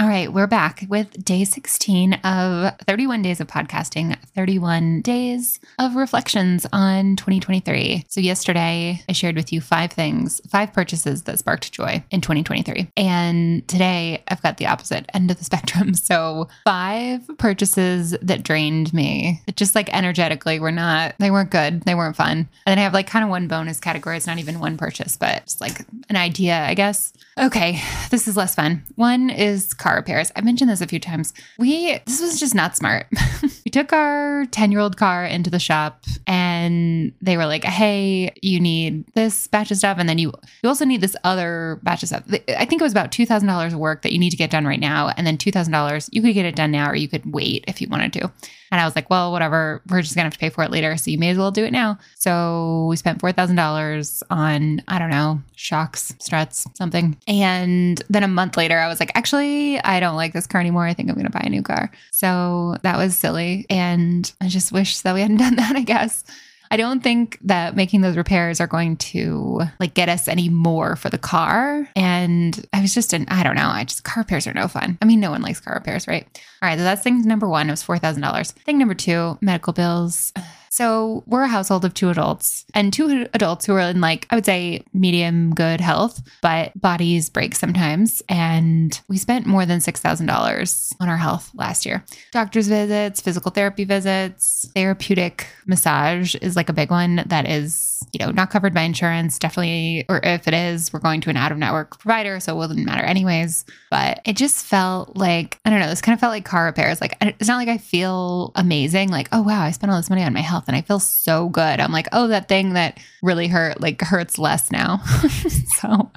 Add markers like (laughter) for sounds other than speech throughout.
All right, we're back with day 16 of 31 days of podcasting, 31 days of reflections on 2023. So, yesterday I shared with you five things, five purchases that sparked joy in 2023. And today I've got the opposite end of the (laughs) spectrum. So, five purchases that drained me, just like energetically, were not, they weren't good, they weren't fun. And then I have like kind of one bonus category. It's not even one purchase, but it's like an idea, I guess. Okay, this is less fun. One is car repairs. I've mentioned this a few times. We, this was just not smart. (laughs) we took our 10 year old car into the shop and they were like, hey, you need this batch of stuff. And then you, you also need this other batch of stuff. I think it was about $2,000 of work that you need to get done right now. And then $2,000, you could get it done now or you could wait if you wanted to. And I was like, well, whatever. We're just going to have to pay for it later. So you may as well do it now. So we spent $4,000 on, I don't know, shocks, struts, something. And then a month later, I was like, actually, I don't like this car anymore. I think I'm going to buy a new car. So that was silly. And I just wish that we hadn't (laughs) done that, I guess. I don't think that making those repairs are going to like get us any more for the car. And I was just in, I don't know. I just, car repairs are no fun. I mean, no one likes car repairs, right? All right. So that's thing number one. It was $4,000. Thing number two, medical bills. So we're a household of two adults and two adults who are in like, I would say medium good health, but bodies break sometimes. And we spent more than $6,000 on our health last year. Doctor's visits, physical therapy visits, therapeutic massage is like a big one that is, you know, not covered by insurance. Definitely, or if it is, we're going to an out of network provider. So it wouldn't matter anyways. But it just felt like, I don't know, this kind of felt like car repairs. Like, it's not like I feel amazing. Like, oh, wow, I spent all this money on my health and I feel so good. I'm like, oh, that thing that really hurt, like hurts less now. (laughs) so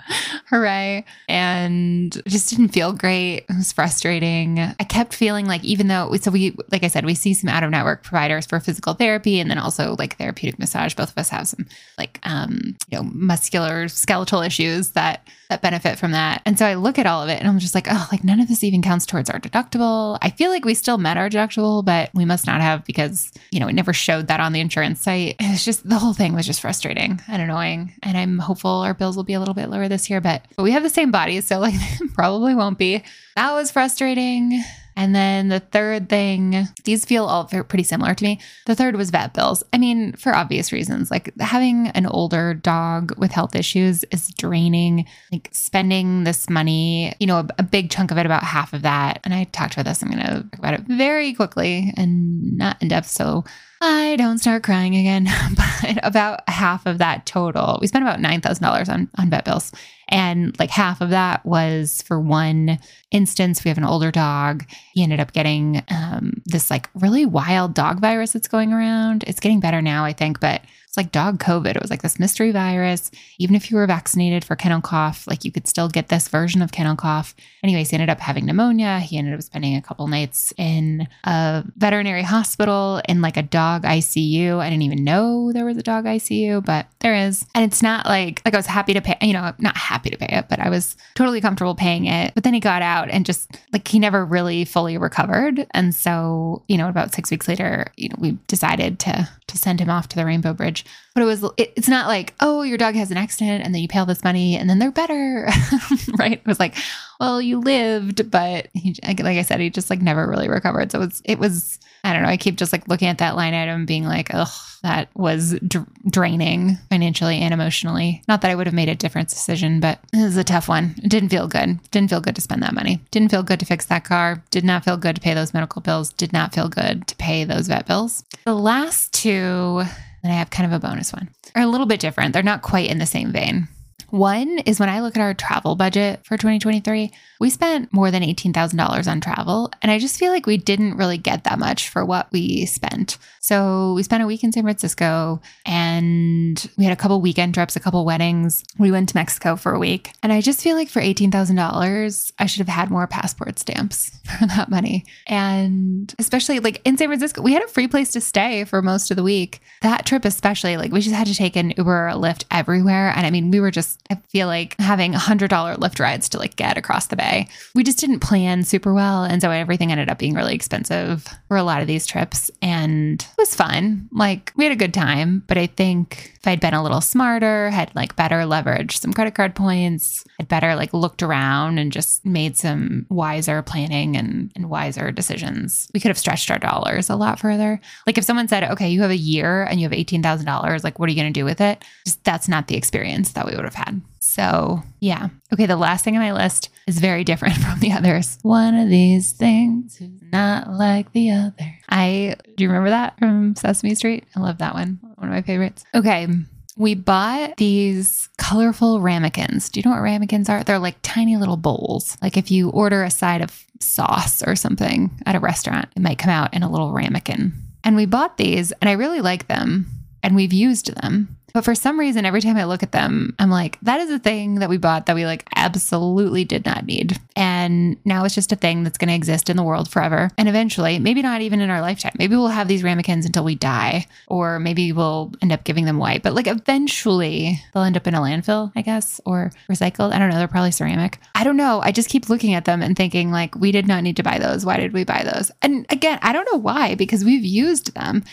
hooray. And it just didn't feel great. It was frustrating. I kept feeling like, even though, so we, like I said, we see some out of network providers for physical therapy and then also like therapeutic massage. Both of us have some like, um, you know, muscular skeletal issues that, that benefit from that. And so I look at all of it and I'm just like, oh, like none of this even counts towards our deductible. I feel like we still met our deductible, but we must not have because, you know, it never showed that on the insurance site. It's just the whole thing was just frustrating and annoying. And I'm hopeful our bills will be a little bit lower this year, but, but we have the same bodies. So like (laughs) probably won't be. That was frustrating. And then the third thing, these feel all pretty similar to me. The third was vet bills. I mean, for obvious reasons, like having an older dog with health issues is draining. Like spending this money, you know, a, a big chunk of it, about half of that. And I talked about this. I'm going to talk about it very quickly and not in depth. So I don't start crying again, (laughs) but about half of that total, we spent about $9,000 on, on vet bills. And like half of that was for one instance. We have an older dog. He ended up getting um, this like really wild dog virus that's going around. It's getting better now, I think, but it's like dog COVID. It was like this mystery virus. Even if you were vaccinated for kennel cough, like you could still get this version of kennel cough. Anyways, he ended up having pneumonia. He ended up spending a couple nights in a veterinary hospital in like a dog ICU. I didn't even know there was a dog ICU, but there is. And it's not like like I was happy to pay, you know, not happy to pay it, but I was totally comfortable paying it. But then he got out and just like he never really fully recovered. And so, you know, about 6 weeks later, you know, we decided to to send him off to the Rainbow Bridge. But it was, it, it's not like, oh, your dog has an accident and then you pay all this money and then they're better. (laughs) right. It was like, well, you lived, but he, like I said, he just like never really recovered. So it was, it was, I don't know. I keep just like looking at that line item being like, oh, that was dr- draining financially and emotionally. Not that I would have made a different decision, but it was a tough one. It didn't feel good. Didn't feel good to spend that money. Didn't feel good to fix that car. Did not feel good to pay those medical bills. Did not feel good to pay those vet bills. The last two then I have kind of a bonus one. Are a little bit different. They're not quite in the same vein. One is when I look at our travel budget for 2023, we spent more than $18,000 on travel. And I just feel like we didn't really get that much for what we spent. So we spent a week in San Francisco and we had a couple weekend trips, a couple weddings. We went to Mexico for a week. And I just feel like for $18,000, I should have had more passport stamps (laughs) for that money. And especially like in San Francisco, we had a free place to stay for most of the week. That trip, especially, like we just had to take an Uber or a Lyft everywhere. And I mean, we were just, I feel like having $100 Lyft rides to like get across the bay. We just didn't plan super well. And so everything ended up being really expensive for a lot of these trips. And it was fun. Like we had a good time. But I think if I'd been a little smarter, had like better leveraged some credit card points, had better like looked around and just made some wiser planning and, and wiser decisions, we could have stretched our dollars a lot further. Like if someone said, okay, you have a year and you have $18,000, like what are you going to do with it? Just that's not the experience that we would have had. So, yeah. Okay, the last thing on my list is very different (laughs) from the others. One of these things is not like the other. I do you remember that from Sesame Street? I love that one. One of my favorites. Okay. We bought these colorful ramekins. Do you know what ramekins are? They're like tiny little bowls. Like if you order a side of sauce or something at a restaurant, it might come out in a little ramekin. And we bought these and I really like them and we've used them. But for some reason, every time I look at them, I'm like, that is a thing that we bought that we like absolutely did not need. And now it's just a thing that's going to exist in the world forever. And eventually, maybe not even in our lifetime, maybe we'll have these ramekins until we die, or maybe we'll end up giving them away. But like eventually, they'll end up in a landfill, I guess, or recycled. I don't know. They're probably ceramic. I don't know. I just keep looking at them and thinking, like, we did not need to buy those. Why did we buy those? And again, I don't know why, because we've used them.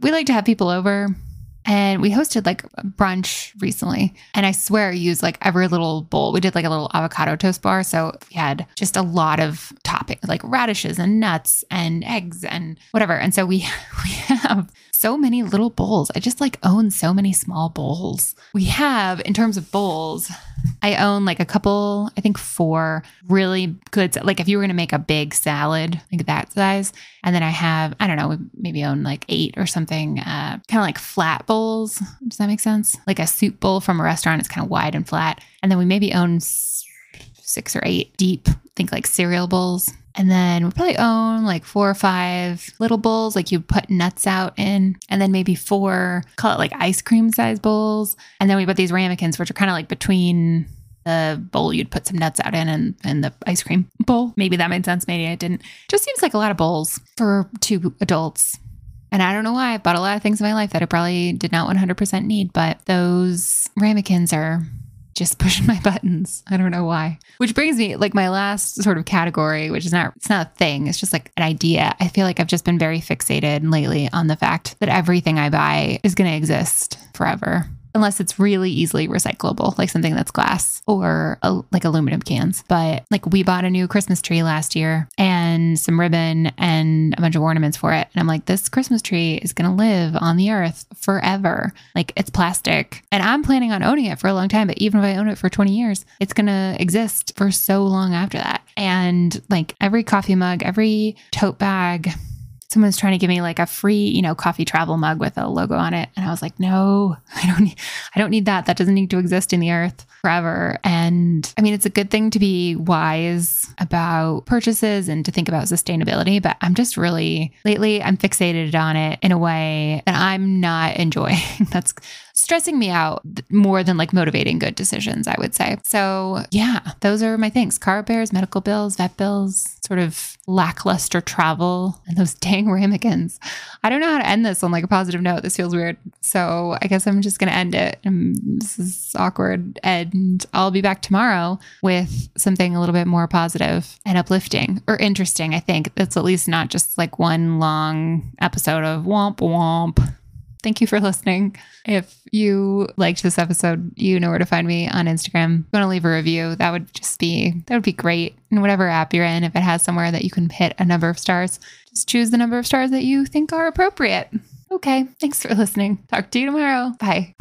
We like to have people over and we hosted like brunch recently. And I swear I used like every little bowl. We did like a little avocado toast bar. So we had just a lot of toppings like radishes and nuts and eggs and whatever. And so we (laughs) we have so many little bowls. I just like own so many small bowls. We have, in terms of bowls, I own like a couple, I think four really good, like if you were going to make a big salad, like that size. And then I have, I don't know, maybe own like eight or something, uh, kind of like flat bowls. Does that make sense? Like a soup bowl from a restaurant, it's kind of wide and flat. And then we maybe own six or eight deep, think like cereal bowls. And then we probably own like four or five little bowls, like you put nuts out in, and then maybe four, call it like ice cream size bowls. And then we put these ramekins, which are kind of like between the bowl you'd put some nuts out in and, and the ice cream bowl. Maybe that made sense. Maybe it didn't. Just seems like a lot of bowls for two adults. And I don't know why. I've bought a lot of things in my life that I probably did not 100% need, but those ramekins are just pushing my (laughs) buttons. I don't know why. Which brings me like my last sort of category, which is not it's not a thing, it's just like an idea. I feel like I've just been very fixated lately on the fact that everything I buy is going to exist forever unless it's really easily recyclable, like something that's glass or uh, like aluminum cans. But like we bought a new Christmas tree last year and some ribbon and a bunch of ornaments for it. And I'm like, this Christmas tree is going to live on the earth forever. Like it's plastic. And I'm planning on owning it for a long time. But even if I own it for 20 years, it's going to exist for so long after that. And like every coffee mug, every tote bag, someone's trying to give me like a free, you know, coffee travel mug with a logo on it. And I was like, no, (laughs) I don't need, I don't need that. That doesn't need to exist in the earth forever. And I mean, it's a good thing to be wise about purchases and to think about sustainability, but I'm just really lately I'm fixated on it in a way that I'm not (laughs) enjoying. That's stressing me out more than like motivating good decisions, I would say. So, yeah, those are my things car repairs, medical bills, vet bills, sort of lackluster travel, and those (laughs) dang ramekins. I don't know how to end this on like a positive note. This feels weird. So, I guess I'm just going to end it. And this is awkward. And I'll be back tomorrow with something a little bit more positive and uplifting or interesting. I think That's at least not just like one long episode of womp womp. Thank you for listening. If you liked this episode, you know where to find me on Instagram. If want to leave a review, that would just be that would be great. In whatever app you're in, if it has somewhere that you can hit a number of stars, just choose the number of stars that you think are appropriate. Okay, thanks for listening. Talk to you tomorrow. Bye.